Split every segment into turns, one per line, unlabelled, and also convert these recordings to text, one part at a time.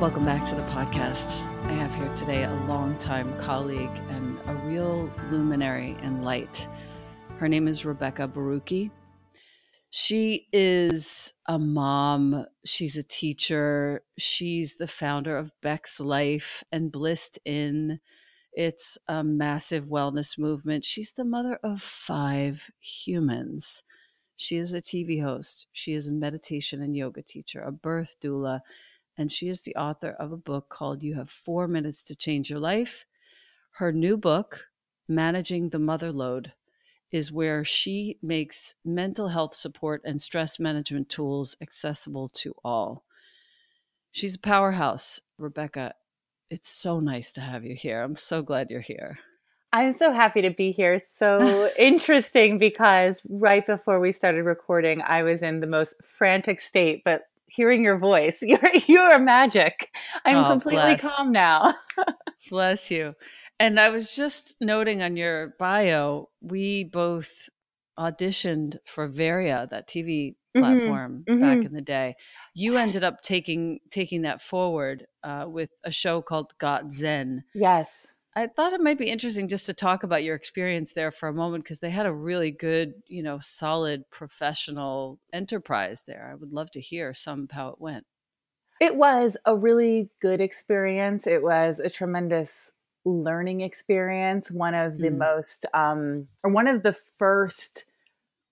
Welcome back to the podcast. I have here today a longtime colleague and a real luminary in light. Her name is Rebecca Borucki. She is a mom. She's a teacher. She's the founder of Bex Life and Blissed In. It's a massive wellness movement. She's the mother of five humans. She is a TV host. She is a meditation and yoga teacher, a birth doula, and she is the author of a book called You Have Four Minutes to Change Your Life. Her new book, Managing the Mother Load, is where she makes mental health support and stress management tools accessible to all. She's a powerhouse, Rebecca. It's so nice to have you here. I'm so glad you're here.
I'm so happy to be here. It's so interesting because right before we started recording, I was in the most frantic state, but hearing your voice, you're you're magic. I'm oh, completely bless. calm now.
bless you. And I was just noting on your bio, we both auditioned for Varia, that TV mm-hmm, platform mm-hmm, back mm-hmm. in the day. You yes. ended up taking taking that forward uh, with a show called Got Zen.
Yes.
I thought it might be interesting just to talk about your experience there for a moment because they had a really good, you know, solid professional enterprise there. I would love to hear some how it went.
It was a really good experience. It was a tremendous learning experience, one of the mm. most, um, or one of the first,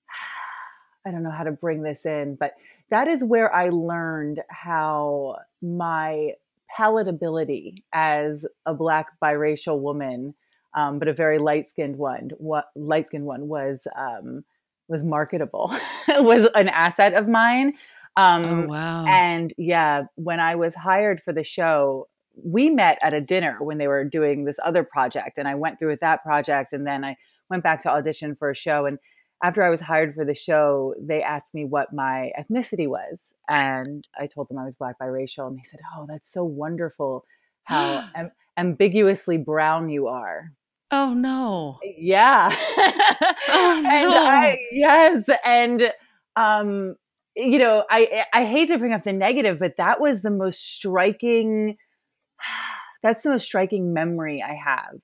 I don't know how to bring this in, but that is where I learned how my palatability as a black biracial woman, um, but a very light skinned one, what light skinned one was, um, was marketable, was an asset of mine. Um,
oh, wow.
And yeah, when I was hired for the show, we met at a dinner when they were doing this other project and i went through with that project and then i went back to audition for a show and after i was hired for the show they asked me what my ethnicity was and i told them i was black biracial and they said oh that's so wonderful how am- ambiguously brown you are.
Oh no.
Yeah. Oh, and no. I, yes and um you know i i hate to bring up the negative but that was the most striking that's the most striking memory I have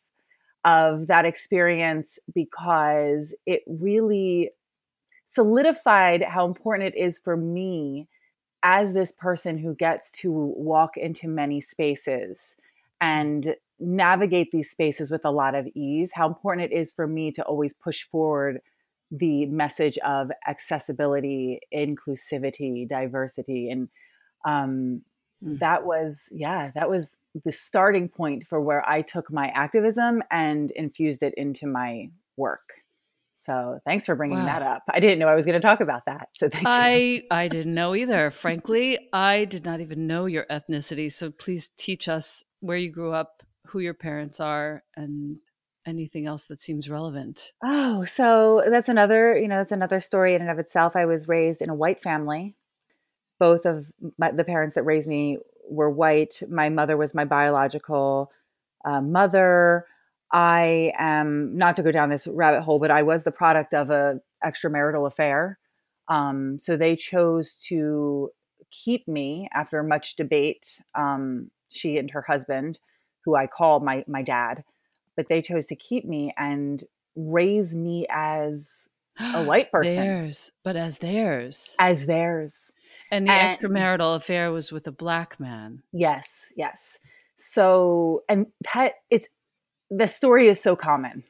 of that experience because it really solidified how important it is for me as this person who gets to walk into many spaces and navigate these spaces with a lot of ease, how important it is for me to always push forward the message of accessibility, inclusivity, diversity, and um, Mm. that was yeah that was the starting point for where i took my activism and infused it into my work so thanks for bringing wow. that up i didn't know i was going to talk about that so thank
i
you.
i didn't know either frankly i did not even know your ethnicity so please teach us where you grew up who your parents are and anything else that seems relevant
oh so that's another you know that's another story in and of itself i was raised in a white family both of my, the parents that raised me were white. My mother was my biological uh, mother. I am not to go down this rabbit hole, but I was the product of a extramarital affair. Um, so they chose to keep me after much debate. Um, she and her husband, who I call my my dad, but they chose to keep me and raise me as a white person.
Theirs, but as theirs.
As theirs.
And the and, extramarital affair was with a black man.
Yes, yes. So, and that it's the story is so common.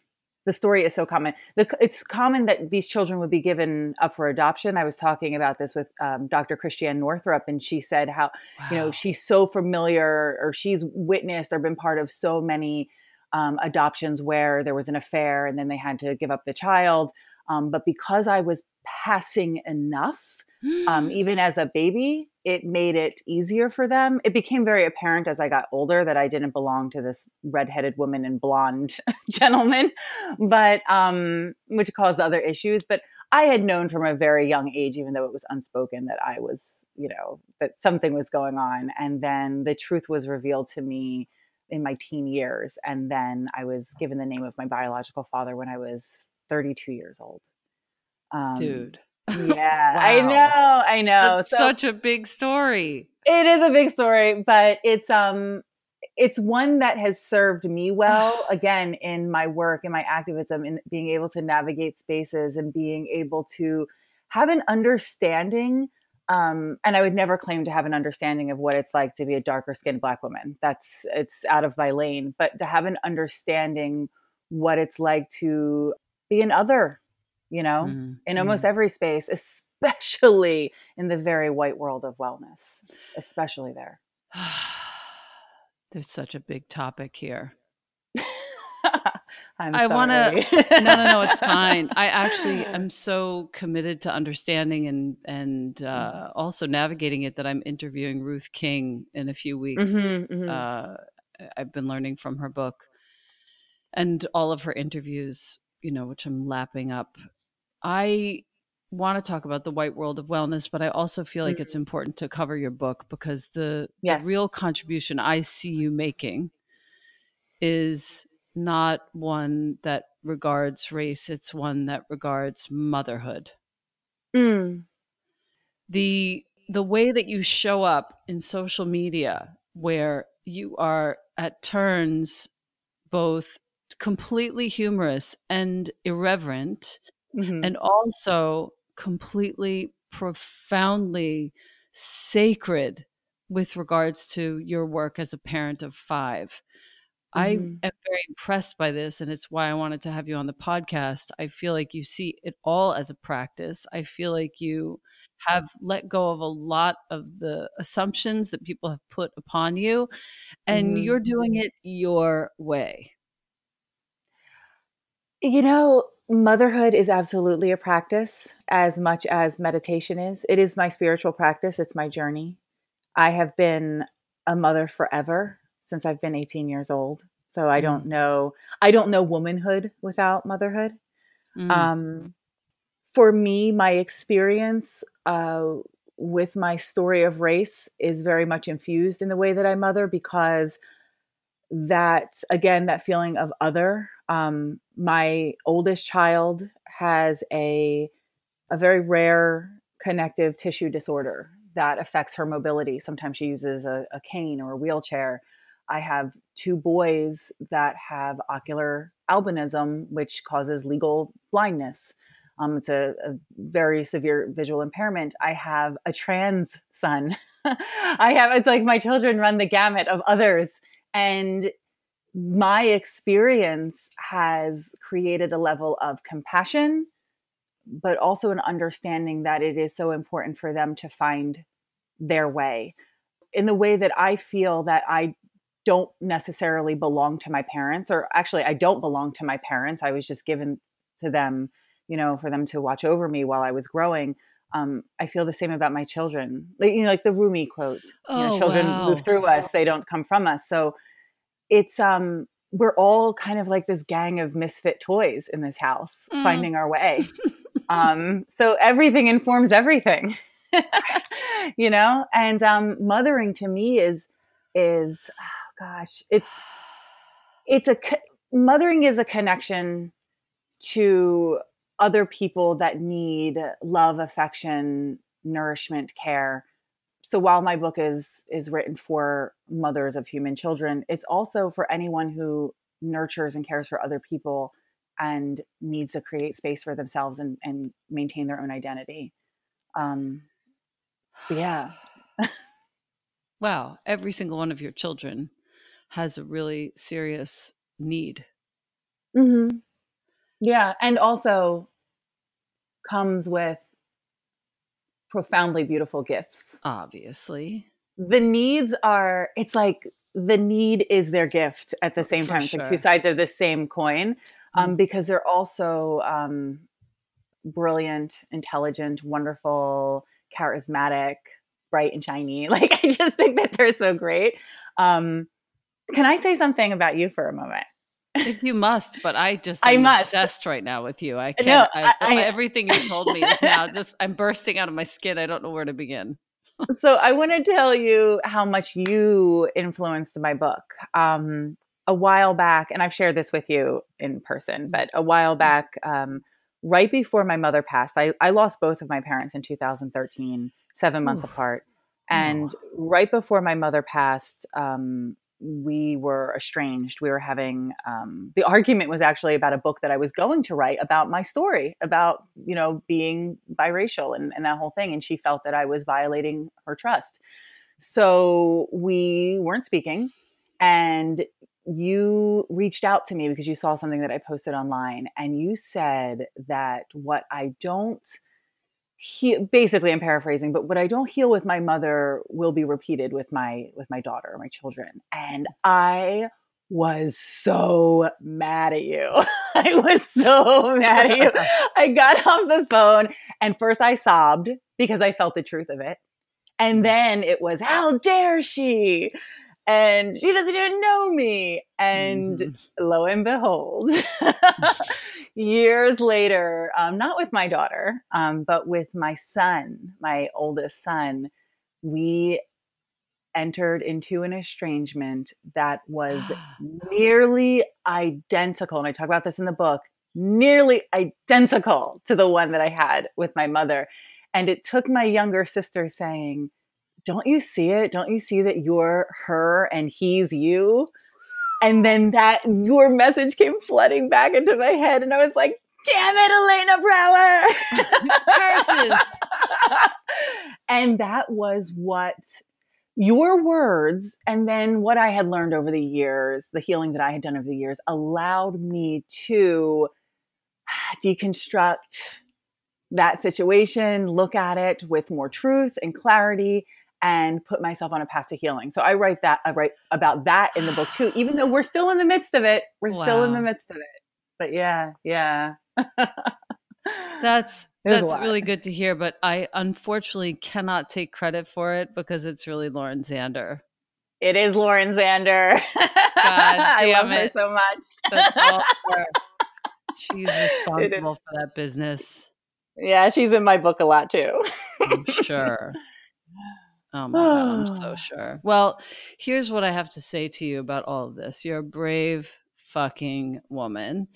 The story is so common. The, it's common that these children would be given up for adoption. I was talking about this with um, Dr. Christiane Northrup, and she said how wow. you know she's so familiar, or she's witnessed or been part of so many um, adoptions where there was an affair and then they had to give up the child. Um, but because I was passing enough, um, even as a baby, it made it easier for them. It became very apparent as I got older that I didn't belong to this redheaded woman and blonde gentleman, but um, which caused other issues. But I had known from a very young age, even though it was unspoken, that I was, you know, that something was going on. And then the truth was revealed to me in my teen years. And then I was given the name of my biological father when I was 32 years old.
Um, Dude.
Yeah, wow. I know, I know.
That's so, such a big story.
It is a big story, but it's um it's one that has served me well again in my work in my activism in being able to navigate spaces and being able to have an understanding um, and I would never claim to have an understanding of what it's like to be a darker skinned black woman. That's it's out of my lane. But to have an understanding what it's like to be an other, you know, mm-hmm. in almost mm-hmm. every space, especially in the very white world of wellness, especially there.
There's such a big topic here.
I'm
I want to. no, no, no. It's fine. I actually am so committed to understanding and and mm-hmm. uh, also navigating it that I'm interviewing Ruth King in a few weeks. Mm-hmm, mm-hmm. Uh, I've been learning from her book and all of her interviews. You know, which I'm lapping up. I want to talk about the white world of wellness, but I also feel like mm-hmm. it's important to cover your book because the, yes. the real contribution I see you making is not one that regards race, it's one that regards motherhood. Mm. The the way that you show up in social media where you are at turns both completely humorous and irreverent mm-hmm. and also completely profoundly sacred with regards to your work as a parent of 5 Mm-hmm. I am very impressed by this, and it's why I wanted to have you on the podcast. I feel like you see it all as a practice. I feel like you have let go of a lot of the assumptions that people have put upon you, and mm-hmm. you're doing it your way.
You know, motherhood is absolutely a practice as much as meditation is. It is my spiritual practice, it's my journey. I have been a mother forever since I've been 18 years old. So I mm. don't know I don't know womanhood without motherhood. Mm. Um, for me, my experience uh, with my story of race is very much infused in the way that I mother because that again that feeling of other um, my oldest child has a a very rare connective tissue disorder that affects her mobility sometimes she uses a, a cane or a wheelchair I have two boys that have ocular albinism, which causes legal blindness. Um, it's a, a, very severe visual impairment. I have a trans son. I have, it's like my children run the gamut of others. And my experience has created a level of compassion, but also an understanding that it is so important for them to find their way in the way that I feel that I don't necessarily belong to my parents or actually I don't belong to my parents. I was just given to them, you know, for them to watch over me while I was growing. Um, I feel the same about my children. Like, you know, like the Rumi quote, oh, you know, oh, children wow. move through us, they don't come from us. So it's um we're all kind of like this gang of misfit toys in this house mm. finding our way. um so everything informs everything. you know? And um mothering to me is is oh gosh, it's it's a mothering is a connection to other people that need love, affection, nourishment, care. So while my book is is written for mothers of human children, it's also for anyone who nurtures and cares for other people and needs to create space for themselves and, and maintain their own identity. Um, yeah.
wow. Every single one of your children has a really serious need.
Mm-hmm. Yeah. And also comes with profoundly beautiful gifts.
Obviously.
The needs are, it's like the need is their gift at the same For time. It's like two sides of the same coin um, mm because they're also um, brilliant, intelligent, wonderful, charismatic, bright and shiny. Like I just think that they're so great. Um, can I say something about you for a moment?
If you must, but I just
I must
obsessed right now with you. I can't. No, I, I, everything you told me is now just I'm bursting out of my skin. I don't know where to begin.
so I want to tell you how much you influenced my book. Um, a while back, and I've shared this with you in person, but a while mm-hmm. back, um, right before my mother passed, I, I lost both of my parents in 2013, seven months Ooh. apart. And oh. right before my mother passed, um, we were estranged. We were having um, the argument was actually about a book that I was going to write about my story about you know being biracial and, and that whole thing, and she felt that I was violating her trust. So we weren't speaking, and you reached out to me because you saw something that I posted online, and you said that what I don't he, basically i'm paraphrasing but what i don't heal with my mother will be repeated with my with my daughter or my children and i was so mad at you. I was so mad at you. I got off the phone and first i sobbed because i felt the truth of it and then it was how dare she and she doesn't even know me. And mm-hmm. lo and behold, years later, um, not with my daughter, um, but with my son, my oldest son, we entered into an estrangement that was nearly identical. And I talk about this in the book nearly identical to the one that I had with my mother. And it took my younger sister saying, don't you see it? Don't you see that you're her and he's you? And then that your message came flooding back into my head, and I was like, damn it, Elena Brower. and that was what your words and then what I had learned over the years, the healing that I had done over the years, allowed me to deconstruct that situation, look at it with more truth and clarity, and put myself on a path to healing. So I write that I write about that in the book too, even though we're still in the midst of it. We're wow. still in the midst of it. But yeah, yeah.
that's that's really good to hear, but I unfortunately cannot take credit for it because it's really Lauren Zander.
It is Lauren Zander. I love it. her so much. Her.
She's responsible for that business.
Yeah, she's in my book a lot too.
I'm sure. Oh my God, I'm so sure. Well, here's what I have to say to you about all of this. You're a brave fucking woman.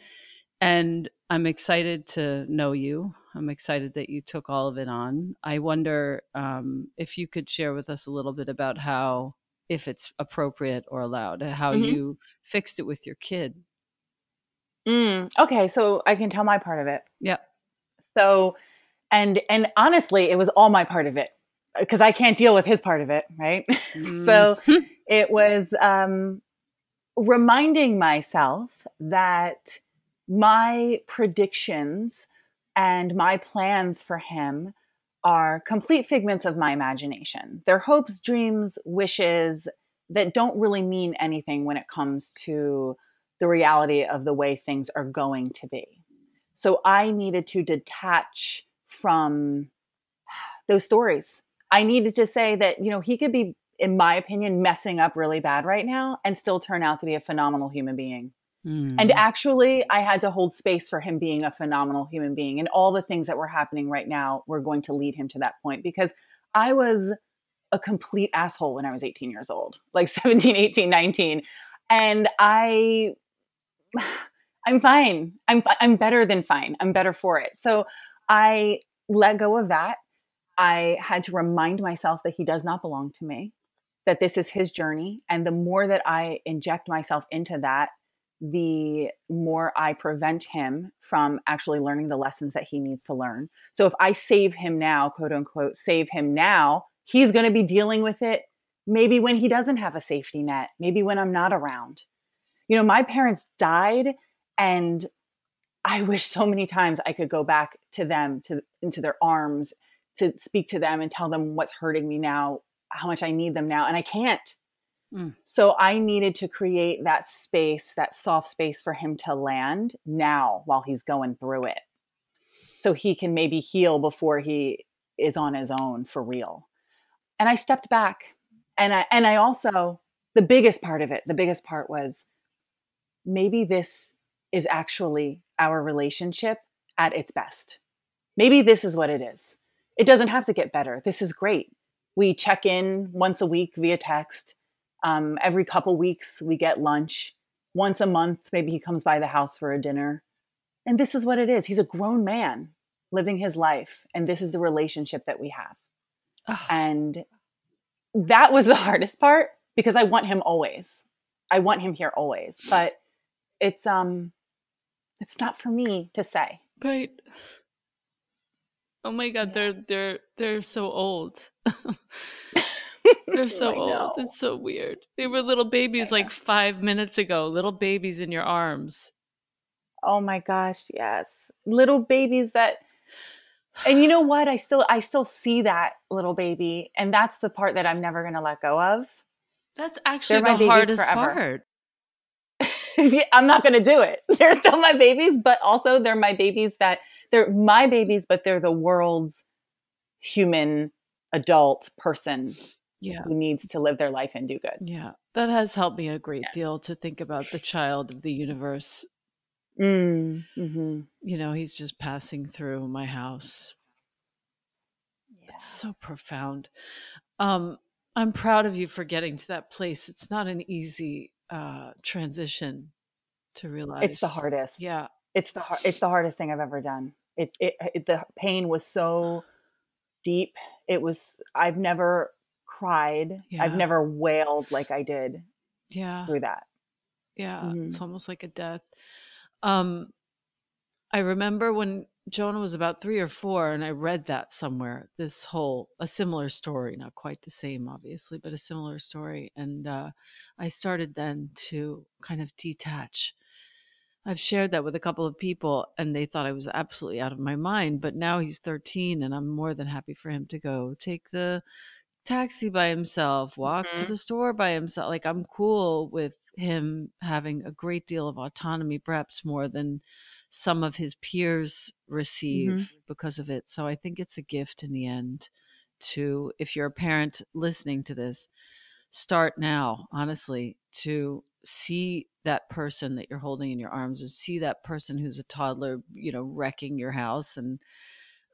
And I'm excited to know you. I'm excited that you took all of it on. I wonder um, if you could share with us a little bit about how, if it's appropriate or allowed, how mm-hmm. you fixed it with your kid.
Mm, okay, so I can tell my part of it.
Yeah.
So, and and honestly, it was all my part of it because I can't deal with his part of it, right? Mm. so it was um, reminding myself that my predictions and my plans for him are complete figments of my imagination. They're hopes, dreams, wishes that don't really mean anything when it comes to the reality of the way things are going to be. So I needed to detach from those stories I needed to say that, you know, he could be, in my opinion, messing up really bad right now and still turn out to be a phenomenal human being. Mm. And actually, I had to hold space for him being a phenomenal human being. And all the things that were happening right now were going to lead him to that point because I was a complete asshole when I was 18 years old, like 17, 18, 19. And I, I'm fine. I'm, I'm better than fine. I'm better for it. So I let go of that I had to remind myself that he does not belong to me, that this is his journey. And the more that I inject myself into that, the more I prevent him from actually learning the lessons that he needs to learn. So if I save him now, quote unquote, save him now, he's going to be dealing with it maybe when he doesn't have a safety net, maybe when I'm not around. You know, my parents died and I wish so many times I could go back to them to into their arms to speak to them and tell them what's hurting me now, how much I need them now, and I can't. Mm. So I needed to create that space, that soft space for him to land now while he's going through it. So he can maybe heal before he is on his own for real. And I stepped back and I and I also the biggest part of it, the biggest part was maybe this is actually our relationship at its best. Maybe this is what it is it doesn't have to get better. This is great. We check in once a week via text. Um, every couple weeks, we get lunch. Once a month, maybe he comes by the house for a dinner. And this is what it is. He's a grown man living his life. And this is the relationship that we have. And that was the hardest part because I want him always. I want him here always, but it's um it's not for me to say.
Right. Oh my god, yeah. they're they're they're so old. they're so old. It's so weird. They were little babies like 5 minutes ago, little babies in your arms.
Oh my gosh, yes. Little babies that and you know what? I still I still see that little baby and that's the part that I'm never going to let go of.
That's actually the hardest forever.
part. I'm not going to do it. They're still my babies, but also they're my babies that they're my babies, but they're the world's human adult person
yeah.
who needs to live their life and do good.
Yeah. That has helped me a great yeah. deal to think about the child of the universe.
Mm, mm-hmm.
You know, he's just passing through my house. Yeah. It's so profound. Um, I'm proud of you for getting to that place. It's not an easy uh, transition to realize.
It's the hardest.
Yeah,
it's the it's the hardest thing I've ever done. It, it, it the pain was so deep. It was I've never cried. Yeah. I've never wailed like I did.
Yeah,
through that.
Yeah, mm-hmm. it's almost like a death. Um, I remember when Jonah was about three or four, and I read that somewhere. This whole a similar story, not quite the same, obviously, but a similar story. And uh, I started then to kind of detach. I've shared that with a couple of people, and they thought I was absolutely out of my mind. But now he's 13, and I'm more than happy for him to go take the taxi by himself, walk mm-hmm. to the store by himself. Like I'm cool with him having a great deal of autonomy, perhaps more than some of his peers receive mm-hmm. because of it. So I think it's a gift in the end to, if you're a parent listening to this, start now, honestly, to see that person that you're holding in your arms and see that person who's a toddler, you know, wrecking your house and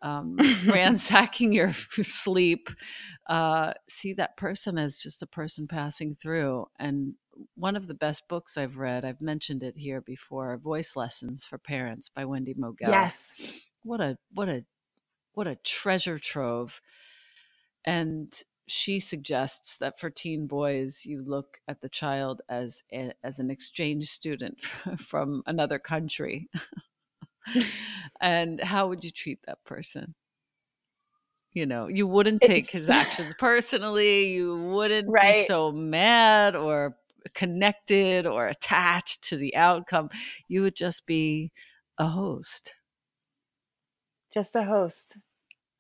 um, ransacking your sleep, uh, see that person as just a person passing through and one of the best books I've read. I've mentioned it here before. Voice Lessons for Parents by Wendy Mogel.
Yes.
What a what a what a treasure trove. And she suggests that for teen boys, you look at the child as a, as an exchange student from another country. and how would you treat that person? You know, you wouldn't take it's, his actions personally. You wouldn't right. be so mad or connected or attached to the outcome. You would just be a host.
Just a host.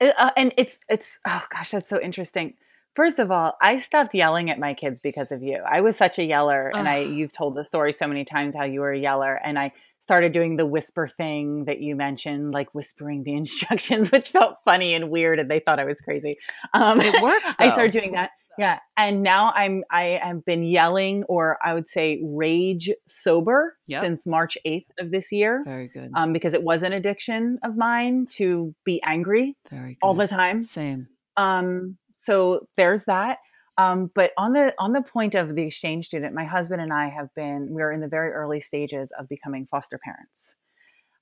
Uh, and it's it's oh gosh, that's so interesting. First of all, I stopped yelling at my kids because of you. I was such a yeller, and I you've told the story so many times how you were a yeller, and I started doing the whisper thing that you mentioned, like whispering the instructions, which felt funny and weird, and they thought I was crazy.
Um, it works.
I started doing that, yeah, and now I'm I have been yelling, or I would say rage sober yep. since March eighth of this year.
Very good,
um, because it was an addiction of mine to be angry
Very good.
all the time.
Same.
Um, so there's that. Um, but on the on the point of the exchange student, my husband and I have been we're in the very early stages of becoming foster parents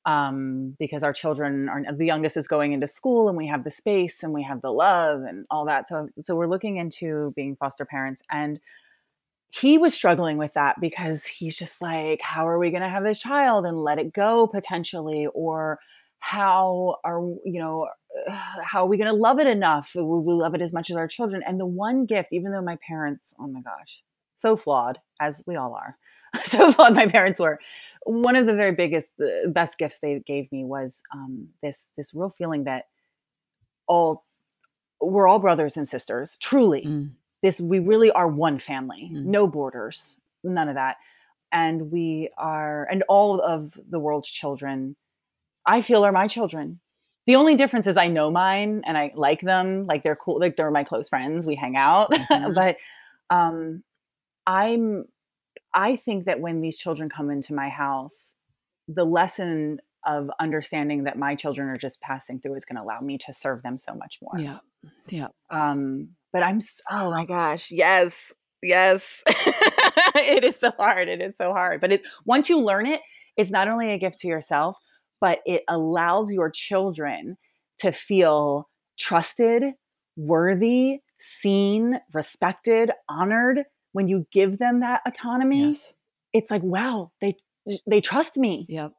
um, because our children are the youngest is going into school and we have the space and we have the love and all that. So so we're looking into being foster parents and he was struggling with that because he's just like, how are we going to have this child and let it go potentially or how are you know how are we going to love it enough will we love it as much as our children and the one gift even though my parents oh my gosh so flawed as we all are so flawed my parents were one of the very biggest uh, best gifts they gave me was um, this this real feeling that all we're all brothers and sisters truly mm. this we really are one family mm. no borders none of that and we are and all of the world's children I feel are my children. The only difference is I know mine and I like them. Like they're cool. Like they're my close friends. We hang out. Mm-hmm. but um, I'm, I think that when these children come into my house, the lesson of understanding that my children are just passing through is going to allow me to serve them so much more.
Yeah. Yeah.
Um, but I'm, oh my gosh. Yes. Yes. it is so hard. It is so hard. But it, once you learn it, it's not only a gift to yourself, but it allows your children to feel trusted, worthy, seen, respected, honored, when you give them that autonomy,
Yes.
it's like, wow, they they trust me.
Yep.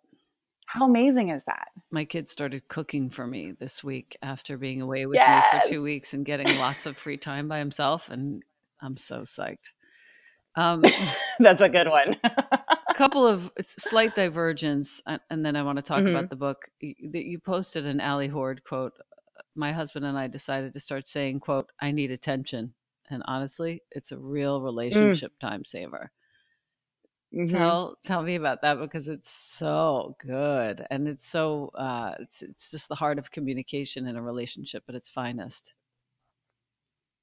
How amazing is that?
My kids started cooking for me this week after being away with me for two weeks and getting lots of free time by himself, and I'm so psyched. Um,
That's a good one.
a couple of slight divergence, and and then I want to talk
Mhm.
about the book that you posted an Allie Horde quote. My husband and I decided to start saying, "quote I need attention," and honestly, it's a real relationship time saver.
Mhm.
Tell tell me about that because it's so good and it's so uh it's it's just the heart of communication in a relationship at its finest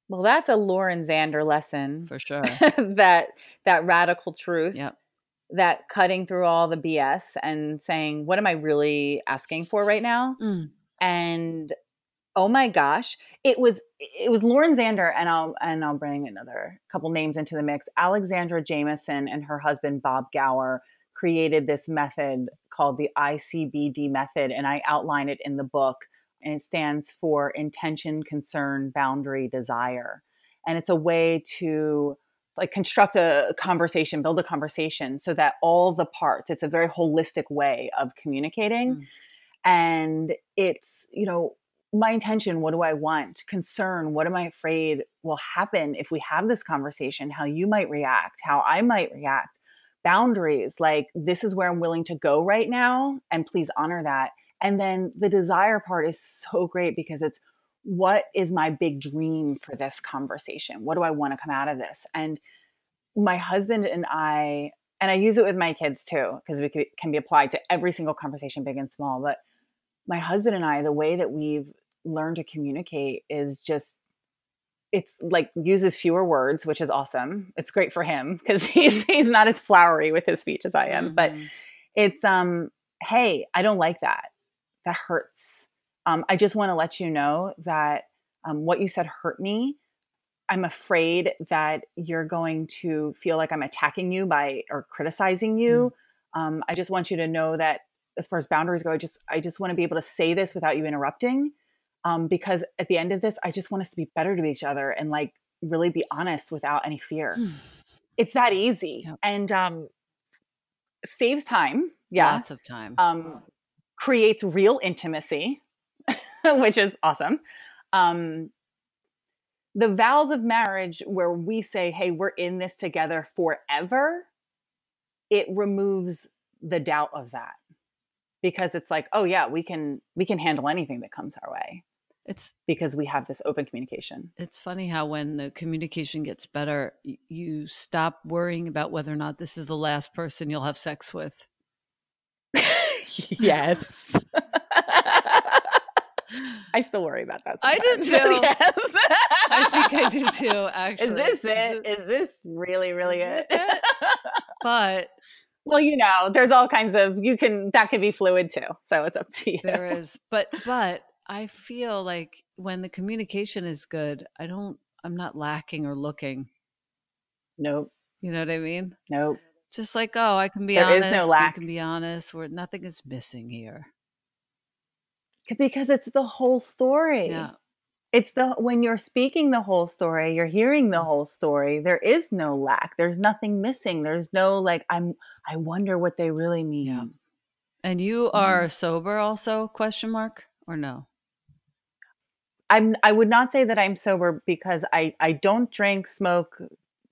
Well, that's a Lauren Zander lesson.
for sure.
that that radical truth.
Yep.
That cutting through all the BS and saying, what am I really asking for right now?
Mm.
And oh my gosh, it was it was Lauren Zander and I'll and I'll bring another couple names into the mix. Alexandra Jamieson and her husband Bob Gower created this method called the ICBD method and I outline it in the book and it stands for intention, concern, boundary, desire. And it's a way to like construct a conversation, build a conversation so that all the parts, it's a very holistic way of communicating.
Mm.
And it's, you know, my intention, what do I want? Concern, what am I afraid will happen if we have this conversation? How you might react, how I might react. Boundaries, like this is where I'm willing to go right now, and please honor that. And then the desire part is so great because it's what is my big dream for this conversation? What do I want to come out of this? And my husband and I, and I use it with my kids too, because we can, can be applied to every single conversation, big and small. But my husband and I, the way that we've learned to communicate is just it's like uses fewer words, which is awesome. It's great for him because he's he's not as flowery with his speech as I am. But
Mhm.
it's um, hey, I don't like that. That hurts. Um, I just want to let you know that um, what you said hurt me. I'm afraid that you're going to feel like I'm attacking you by or criticizing you. Um, I just want you to know that as far as boundaries go, I just I just want to be able to say this without you interrupting. Um, because at the end of this, I just want us to be better to each other and like really be honest without any fear.
Mm.
It's that easy
Yep.
and um, saves time. Yeah,
lots of time
um, creates real intimacy, which is awesome. Um, the vows of marriage, where we say, hey, we're in this together forever, it removes the doubt of that. Because it's like oh yeah we can we can handle anything that comes our way.
It's
because we have this open communication.
It's funny how when the communication gets better you stop worrying about whether or not this is the last person you'll have sex with.
Yes i still worry about that
I do too.
yes.
I think i do too actually.
Is this it? Is this really really
Is
it,
but
well you know there's all kinds of you can that can be fluid too so it's up to you.
There is but but i feel like when the communication is good i don't i'm not lacking or looking.
Nope.
You know what i mean?
Nope.
Just like oh i can be
There is
honest
no
you
lack.
can be honest where nothing is missing here
because it's the whole story.
Yeah.
It's the when you're speaking the whole story you're hearing the whole story there is no lack there's nothing missing there's no like i'm i wonder what they really mean.
Yeah. and you are sober also question mark or no?
I'm i would not say that i'm sober because i i don't drink smoke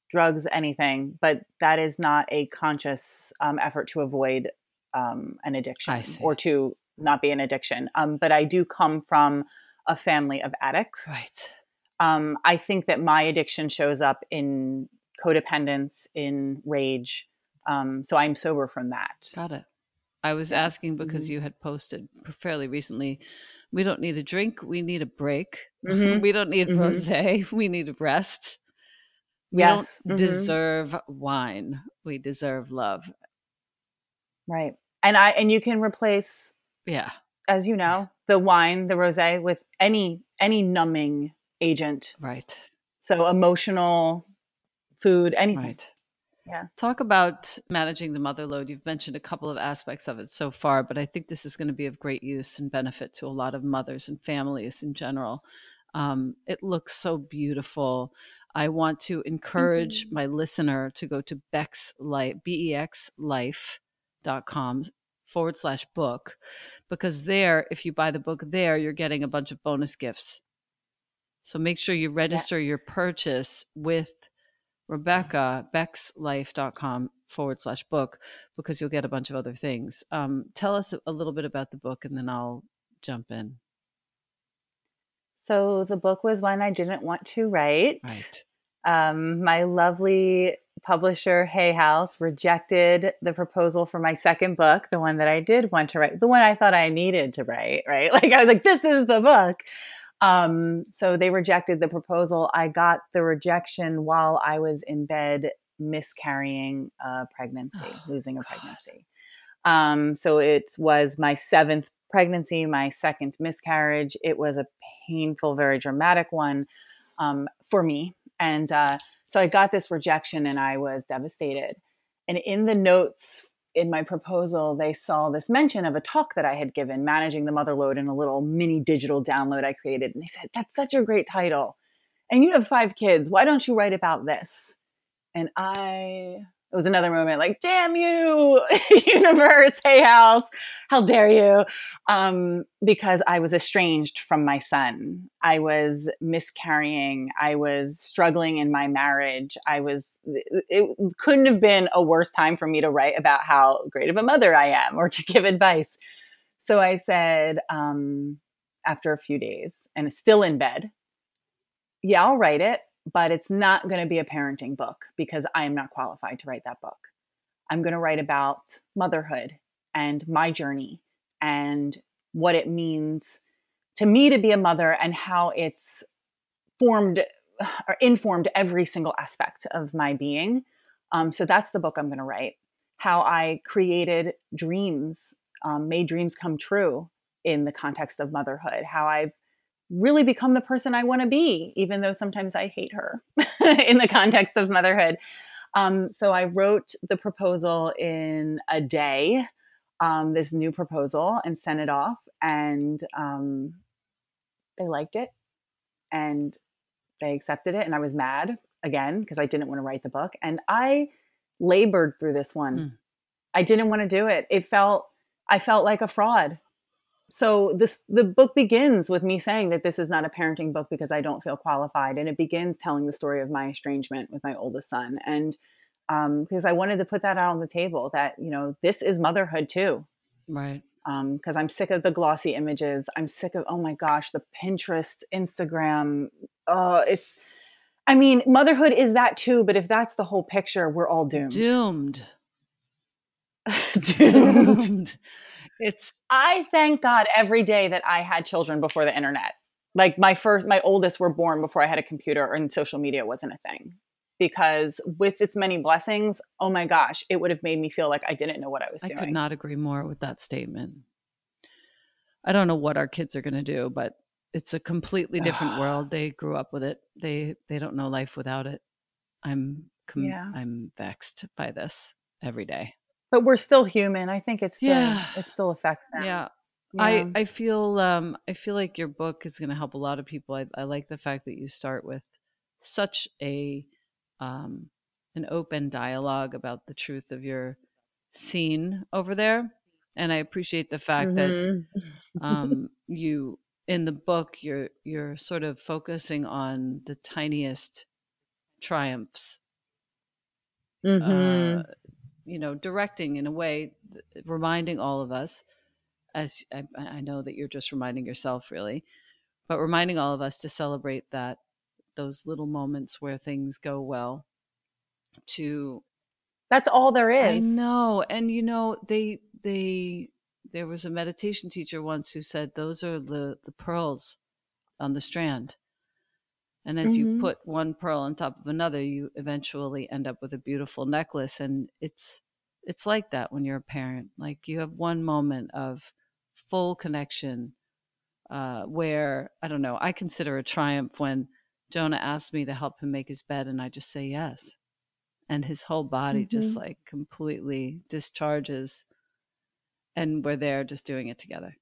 drugs anything but that is not a conscious um, effort to avoid um, an addiction or to not be an addiction um, but i do come from a family of addicts
right
um, I think that my addiction shows up in codependence, in rage. Um, so I'm sober from that.
got it i was asking because
Mhm.
you had posted fairly recently we don't need a drink we need a break
Mhm.
we don't need
Mhm.
rosé we need a rest we
Yes.
don't
Mhm.
deserve wine we deserve love
Right. And I and you can replace,
yeah
as you know, the wine, the rosé with any any numbing agent.
right
So emotional, food, anything.
Right.
Yeah.
Talk about managing the mother load. You've mentioned a couple of aspects of it so far, but I think this is going to be of great use and benefit to a lot of mothers and families in general. Um, it looks so beautiful. I want to encourage mm-hmm. my listener to go to Bex Life, B-E-X life.com forward slash book because there, if you buy the book there, you're getting a bunch of bonus gifts. So make sure you register yes. your purchase with Rebecca, bexlife.com forward slash book because you'll get a bunch of other things. Um, tell us a little bit about the book and then I'll jump in.
So the book was one I didn't want to write.
Right.
Um, my lovely publisher, Hay House, rejected the proposal for my second book, the one that I did want to write, the one I thought I needed to write, right? Like I was like, this is the book. Um, so they rejected the proposal. I got the rejection while I was in bed miscarrying a pregnancy, oh, losing a pregnancy. Um, so it was my seventh pregnancy, my second miscarriage. It was a painful, very dramatic one um, for me. And uh, so I got this rejection and I was devastated. And in the notes in my proposal, they saw this mention of a talk that I had given, Managing the Mother Load, in a little mini digital download I created. And they said, That's such a great title. And you have five kids. Why don't you write about this? And I it was another moment like damn you universe hey House how dare you. Um, because i was estranged from my son. I was miscarrying. I was struggling in my marriage. I was it couldn't have been a worse time for me to write about how great of a mother i am or to give advice. So i said um, after a few days and still in bed yeah i'll write it but it's not going to be a parenting book because I am not qualified to write that book. I'm going to write about motherhood and my journey and what it means to me to be a mother and how it's formed or informed every single aspect of my being. Um, so that's the book I'm going to write. How I created dreams, um, made dreams come true in the context of motherhood. How I've really become the person I want to be, even though sometimes I hate her in the context of motherhood. Um, so I wrote the proposal in a day, um, this new proposal, and sent it off. And um, they liked it and they accepted it. And I was mad again because I didn't want to write the book. And I labored through this one. Mm. I didn't want to do it. It felt, I felt like a fraud so this the book begins with me saying that this is not a parenting book because I don't feel qualified, and it begins telling the story of my estrangement with my oldest son, and um, because I wanted to put that out on the table that you know this is motherhood too,
right?
Because um, I'm sick of the glossy images. I'm sick of oh my gosh, the Pinterest, Instagram. Oh, it's. I mean, motherhood is that too, but if that's the whole picture, we're all doomed.
Doomed.
doomed. doomed. It's I thank God every day that I had children before the internet. Like my first my oldest were born before I had a computer and social media wasn't a thing. Because with its many blessings, oh my gosh, it would have made me feel like I didn't know what I was doing.
I could not agree more with that statement. I don't know what our kids are going to do, but it's a completely different world. They grew up with it. They they don't know life without it. I'm com- yeah. I'm vexed by this every day
but we're still human. I think it's still, yeah. it still affects them.
Yeah. yeah. I, I feel um I feel like your book is going to help a lot of people. I, I like the fact that you start with such a um an open dialogue about the truth of your scene over there, and I appreciate the fact mm-hmm. that um you in the book you're you're sort of focusing on the tiniest triumphs mm-hmm. uh, you know, directing in a way, reminding all of us, as I, I know that you're just reminding yourself, really, but reminding all of us to celebrate that those little moments where things go well. To
that's all there is.
I know, and you know, they they there was a meditation teacher once who said those are the the pearls on the strand and as mm-hmm. you put one pearl on top of another, you eventually end up with a beautiful necklace. And it's it's like that when you're a parent. Like you have one moment of full connection uh, where I don't know. I consider a triumph when Jonah asked me to help him make his bed, and I just say yes, and his whole body mm-hmm. just like completely discharges, and we're there just doing it together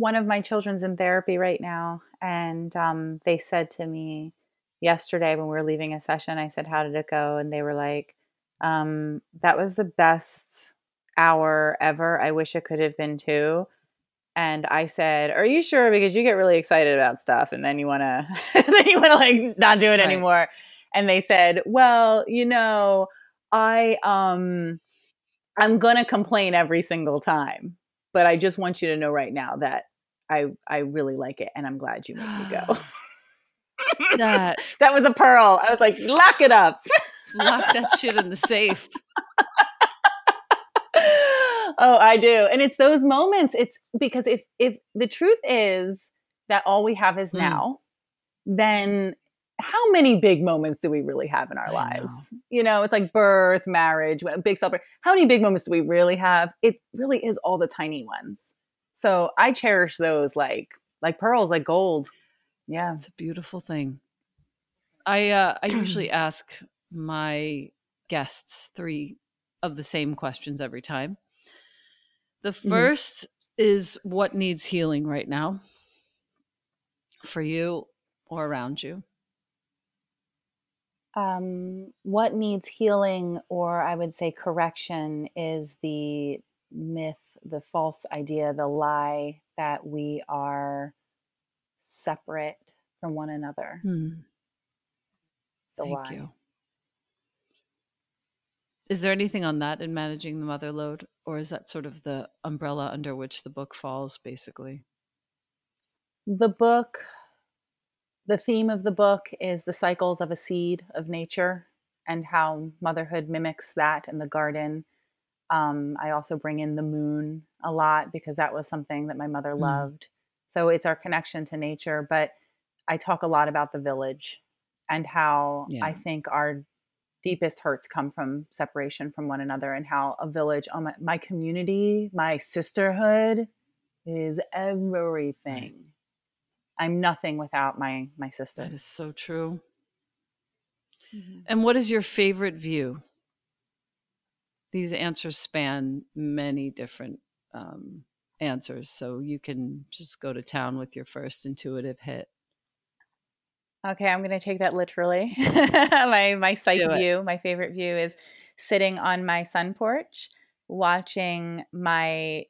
one of my children's in therapy right now, and um, they said to me, yesterday when we were leaving a session. I said, How did it go? And they were like, um, That was the best hour ever. I wish it could have been two. And I said, "Are you sure? Because you get really excited about stuff, and then you want to, then you want to like not do it right. anymore." And they said, "Well, you know, I um, I'm gonna complain every single time, but I just want you to know right now that I I really like it, and I'm glad you made me go." that that was a pearl. I was like, lock it up.
Lock that shit in the safe.
oh, I do. And it's those moments. It's because if if the truth is that all we have is mm. now, then how many big moments do we really have in our I lives? Know. You know, it's like birth, marriage, big celebration. How many big moments do we really have? It really is all the tiny ones. So I cherish those like like pearls, like gold. Yeah,
it's a beautiful thing. I uh, I usually ask my guests three of the same questions every time. The 1st mm-hmm. is what needs healing right now for you or around you?
Um, what needs healing, or I would say correction, is the myth, the false idea, the lie that we are separate from one another. Hmm.
So Thank lie. you. Is there anything on that in managing the mother load, or is that sort of the umbrella under which the book falls, basically?
The book, the theme of the book is the cycles of a seed of nature and how motherhood mimics that in the garden. Um, I also bring in the moon a lot because that was something that my mother mm. loved. So it's our connection to nature. But I talk a lot about the village and how yeah. I think our deepest hurts come from separation from one another and how a village oh my, my community my sisterhood is everything. I'm nothing without my my sister.
That is so true. Mm-hmm. and what is your favorite view? These answers span many different um, answers so you can just go to town with your first intuitive hit
Okay, I'm going to take that literally. my my sight view, my favorite view is sitting on my sun porch watching my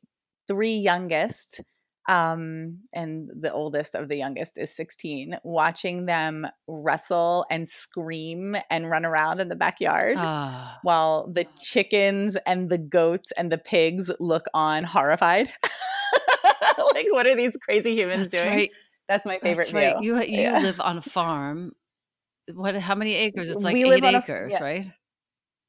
three youngest um, and the oldest of the youngest is 16 watching them wrestle and scream and run around in the backyard ah. while the chickens and the goats and the pigs look on horrified like what are these crazy humans That's doing right. That's my favorite That's right.
You you yeah. live on a farm. What? How many acres? It's like we eight acres, a, yeah. right?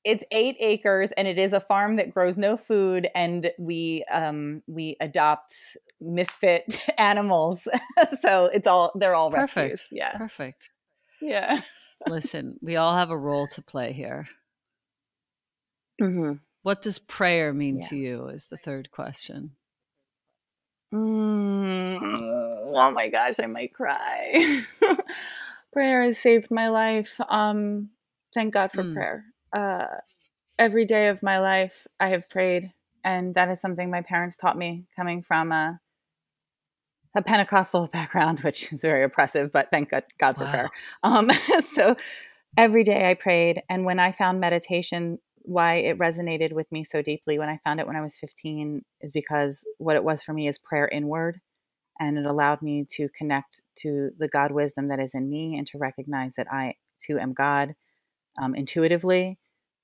It's eight acres, and it is a farm that grows no food, and we um we adopt misfit animals. so it's all they're all perfect. Rescues. Yeah,
perfect.
Yeah.
Listen, we all have a role to play here. Mm-hmm. What does prayer mean yeah. to you? Is the third question.
Mm, oh my gosh, I might cry. prayer has saved my life. Um, thank God for mm. prayer. Uh, every day of my life, I have prayed, and that is something my parents taught me coming from a, a Pentecostal background, which is very oppressive, but thank God, God for wow. prayer. Um, so every day I prayed, and when I found meditation why it resonated with me so deeply when I found it when I was 15 is because what it was for me is prayer inward. And it allowed me to connect to the God wisdom that is in me and to recognize that I too am God um, intuitively.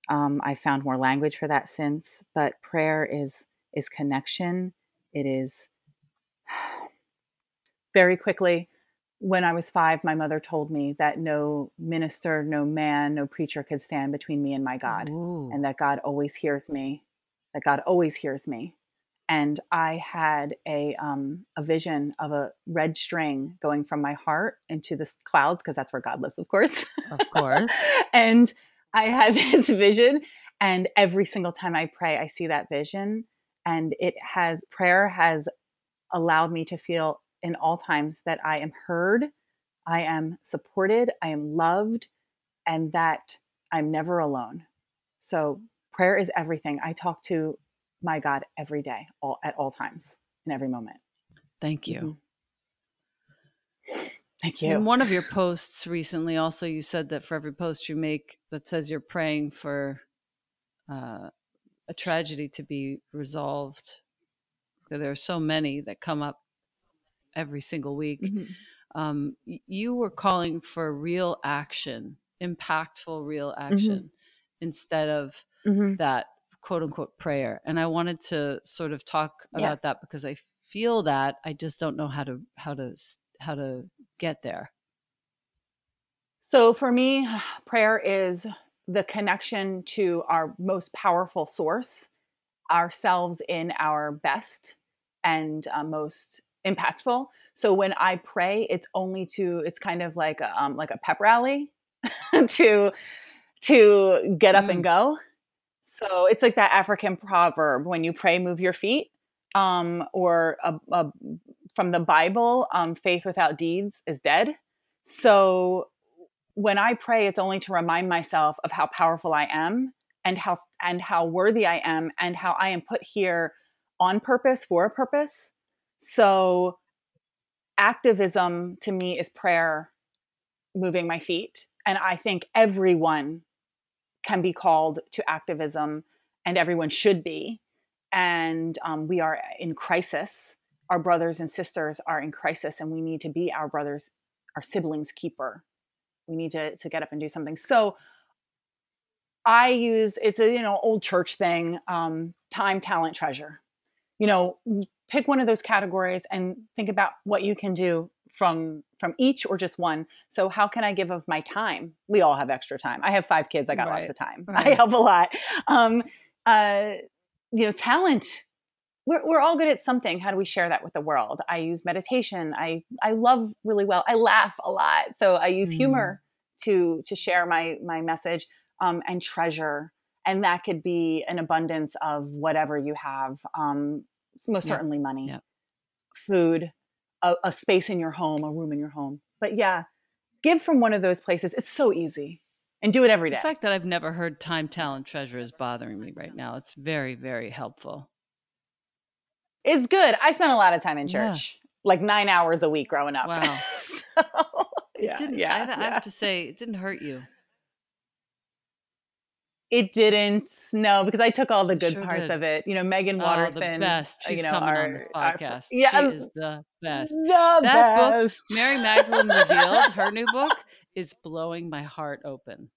Um, I found more language for that since, but prayer is is connection. It is very quickly when I was five, my mother told me that no minister, no man, no preacher could stand between me and my God, Ooh. and that God always hears me, that God always hears me. And I had a um, a vision of a red string going from my heart into the clouds, because that's where God lives, of course.
Of course.
and I had this vision, and every single time I pray, I see that vision, and it has prayer has allowed me to feel in all times that I am heard, I am supported, I am loved, and that I'm never alone. So prayer is everything. I talk to my God every day, all at all times, in every moment.
Thank you.
Mm-hmm. Thank you.
In one of your posts recently, also, you said that for every post you make that says you're praying for uh, a tragedy to be resolved, there are so many that come up every single week. Mm-hmm. Um, you were calling for real action, impactful real mm-hmm. action, mm-hmm. instead of mm-hmm. that quote unquote prayer. And I wanted to sort of talk about that because I feel that I just don't know how to how to how to get there.
So for me, prayer is the connection to our most powerful source, ourselves in our best and uh, most impactful. So when I pray, it's only to it's kind of like a, um, like a pep rally to to get up mm. and go. So it's like that African proverb: when you pray, move your feet. Um, or a, a, from the Bible, um, faith without deeds is dead. So when I pray, it's only to remind myself of how powerful I am and how and how worthy I am and how I am put here on purpose for a purpose. So activism to me is prayer moving my feet and I think everyone can be called to activism and everyone should be and um, we are in crisis. Our brothers and sisters are in crisis and we need to be our brothers our siblings keeper. We need to to get up and do something. So i use it's a you know old church thing um, time talent treasure. You know pick one of those categories and think about what you can do from from each or just one. So how can i give of my time? We all have extra time. I have five kids i got right. lots of time. Right. i help a lot. Um uh you know talent we're, we're all good at something. How do we share that with the world? I use meditation. I i love really well. I laugh a lot. So i use mm. humor to to share my my message um, and treasure. And that could be an abundance of whatever you have. Um, most yeah. certainly money yeah. food a, a space in your home a room in your home but yeah give from one of those places it's so easy and do it every day.
The fact that I've never heard time, talent, treasure is bothering me right now. It's very, very helpful.
It's good. I spent a lot of time in church, yeah. like nine hours a week growing up.
Wow. so, yeah, yeah, I, I have to say, it didn't hurt you.
It didn't. No, because I took all the good sure parts did. of it. You know, Meggan Watterson.
Oh, the best. Uh, She's
you know,
coming our, on this podcast. Our,
yeah,
she is um, the best.
The
that
best.
book, Mary Magdalene revealed her new book, is blowing my heart open.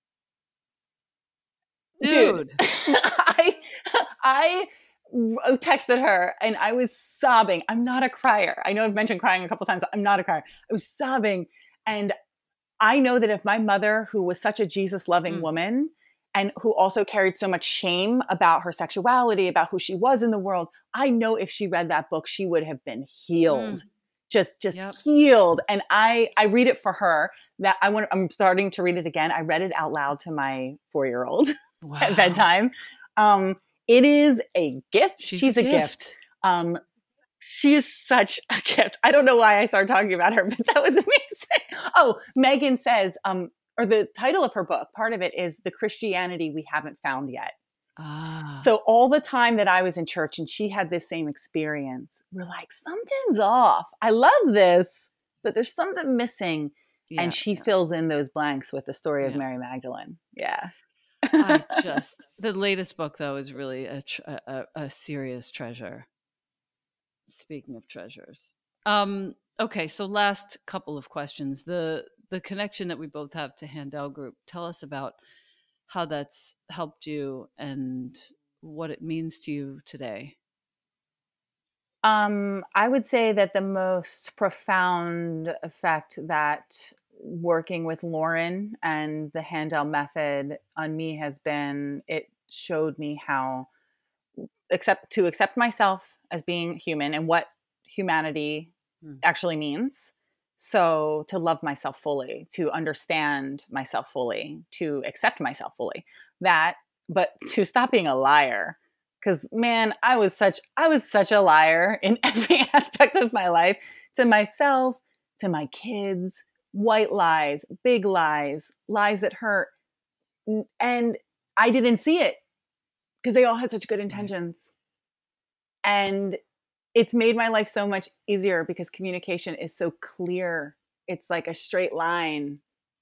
Dude, Dude I I uh, texted her and I was sobbing. I'm not a crier. I know I've mentioned crying a couple times. I'm not a crier. I was sobbing. And I know that if my mother, who was such a Jesus loving mm. woman and who also carried so much shame about her sexuality, about who she was in the world, I know if she read that book, she would have been healed. Mm. Just, just yep. healed, and I, I read it for her. That I want. I'm starting to read it again. I read it out loud to my four year old wow. at bedtime. Um, it is a gift.
She's,
She's
a,
a gift. gift. Um, she is such a gift. I don't know why I started talking about her, but that was amazing. Oh, Meggan says, um, or the title of her book, part of it is The Christianity We Haven't Found Yet.
Ah.
So all the time that I was in church and she had this same experience, we're like, something's off. I love this, but there's something missing. Yeah, and she yeah. fills in those blanks with the story of yeah. Mary Magdalene. Yeah.
I just the latest book though is really a, a, a serious treasure. Speaking of treasures, um, okay. So last couple of questions. The the connection that we both have to Handel Group. Tell us about how that's helped you and what it means to you today.
Um, I would say that the most profound effect that working with Lauren and the Handel method on me has been it showed me how accept to accept myself as being human and what humanity mm. actually means. So to love myself fully, to understand myself fully, to accept myself fully. That but mm. to stop being a liar cuz man, I was such I was such a liar in every aspect of my life to myself, to my kids, white lies, big lies, lies that hurt. And I didn't see it because they all had such good intentions. And it's made my life so much easier because communication is so clear it's like a straight line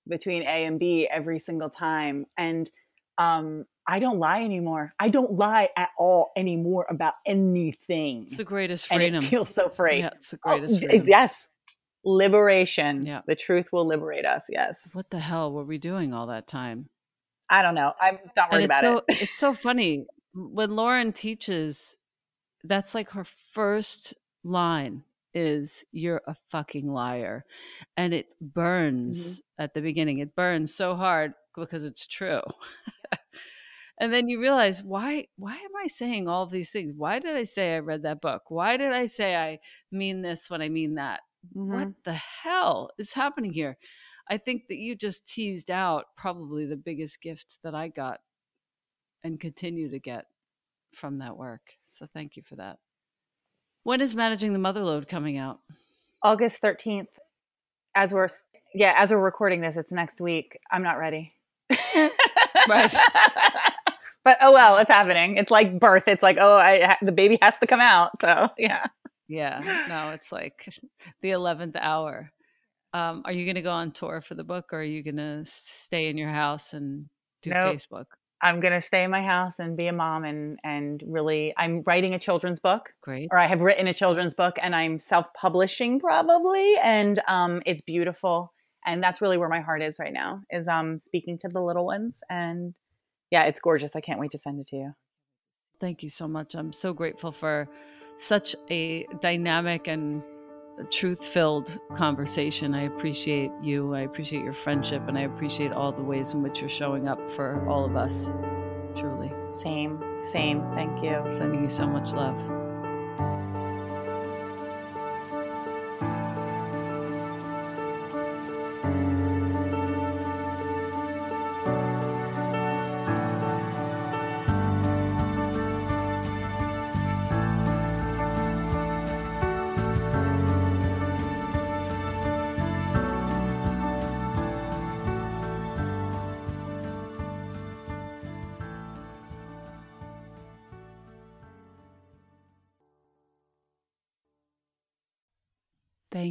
between A and B every single time. And um, I don't lie anymore. I don't lie at all anymore about anything.
It's the greatest freedom.
And it feels so free.
Yeah, it's the greatest oh, freedom.
Yes. Liberation.
Yeah.
The truth will liberate us. Yes.
What the hell were we doing all that time?
I don't know. I'm not worried about
so,
it.
it's so funny. When Lauren teaches, that's like her first line is you're a fucking liar. And it burns mm-hmm. at the beginning. It burns so hard because it's true. and then you realize why why am I saying all these things? Why did I say I read that book? Why did I say I mean this when I mean that? Mm-hmm. What the hell is happening here? I think that you just teased out probably the biggest gift that I got and continue to get from that work. So thank you for that. When is managing the motherload coming out?
August 13th. As we're yeah, as we're recording this, it's next week. I'm not ready. right. but oh well, it's happening. It's like birth. It's like oh, I the baby has to come out. So yeah.
Yeah. No, it's like the eleventh hour. Um, are you going to go on tour for the book, or are you going to stay in your house and do nope. Facebook?
I'm going to stay in my house and be a mom and and really I'm writing a children's book.
Great.
Or I have written a children's book and I'm self-publishing probably and um it's beautiful and that's really where my heart is right now is um speaking to the little ones and yeah, it's gorgeous. I can't wait to send it to you.
Thank you so much. I'm so grateful for such a dynamic and truth filled conversation. I appreciate you. I appreciate your friendship. And I appreciate all the ways in which you're showing up for all of us. Truly.
Same, same. Thank you.
Sending you so much love.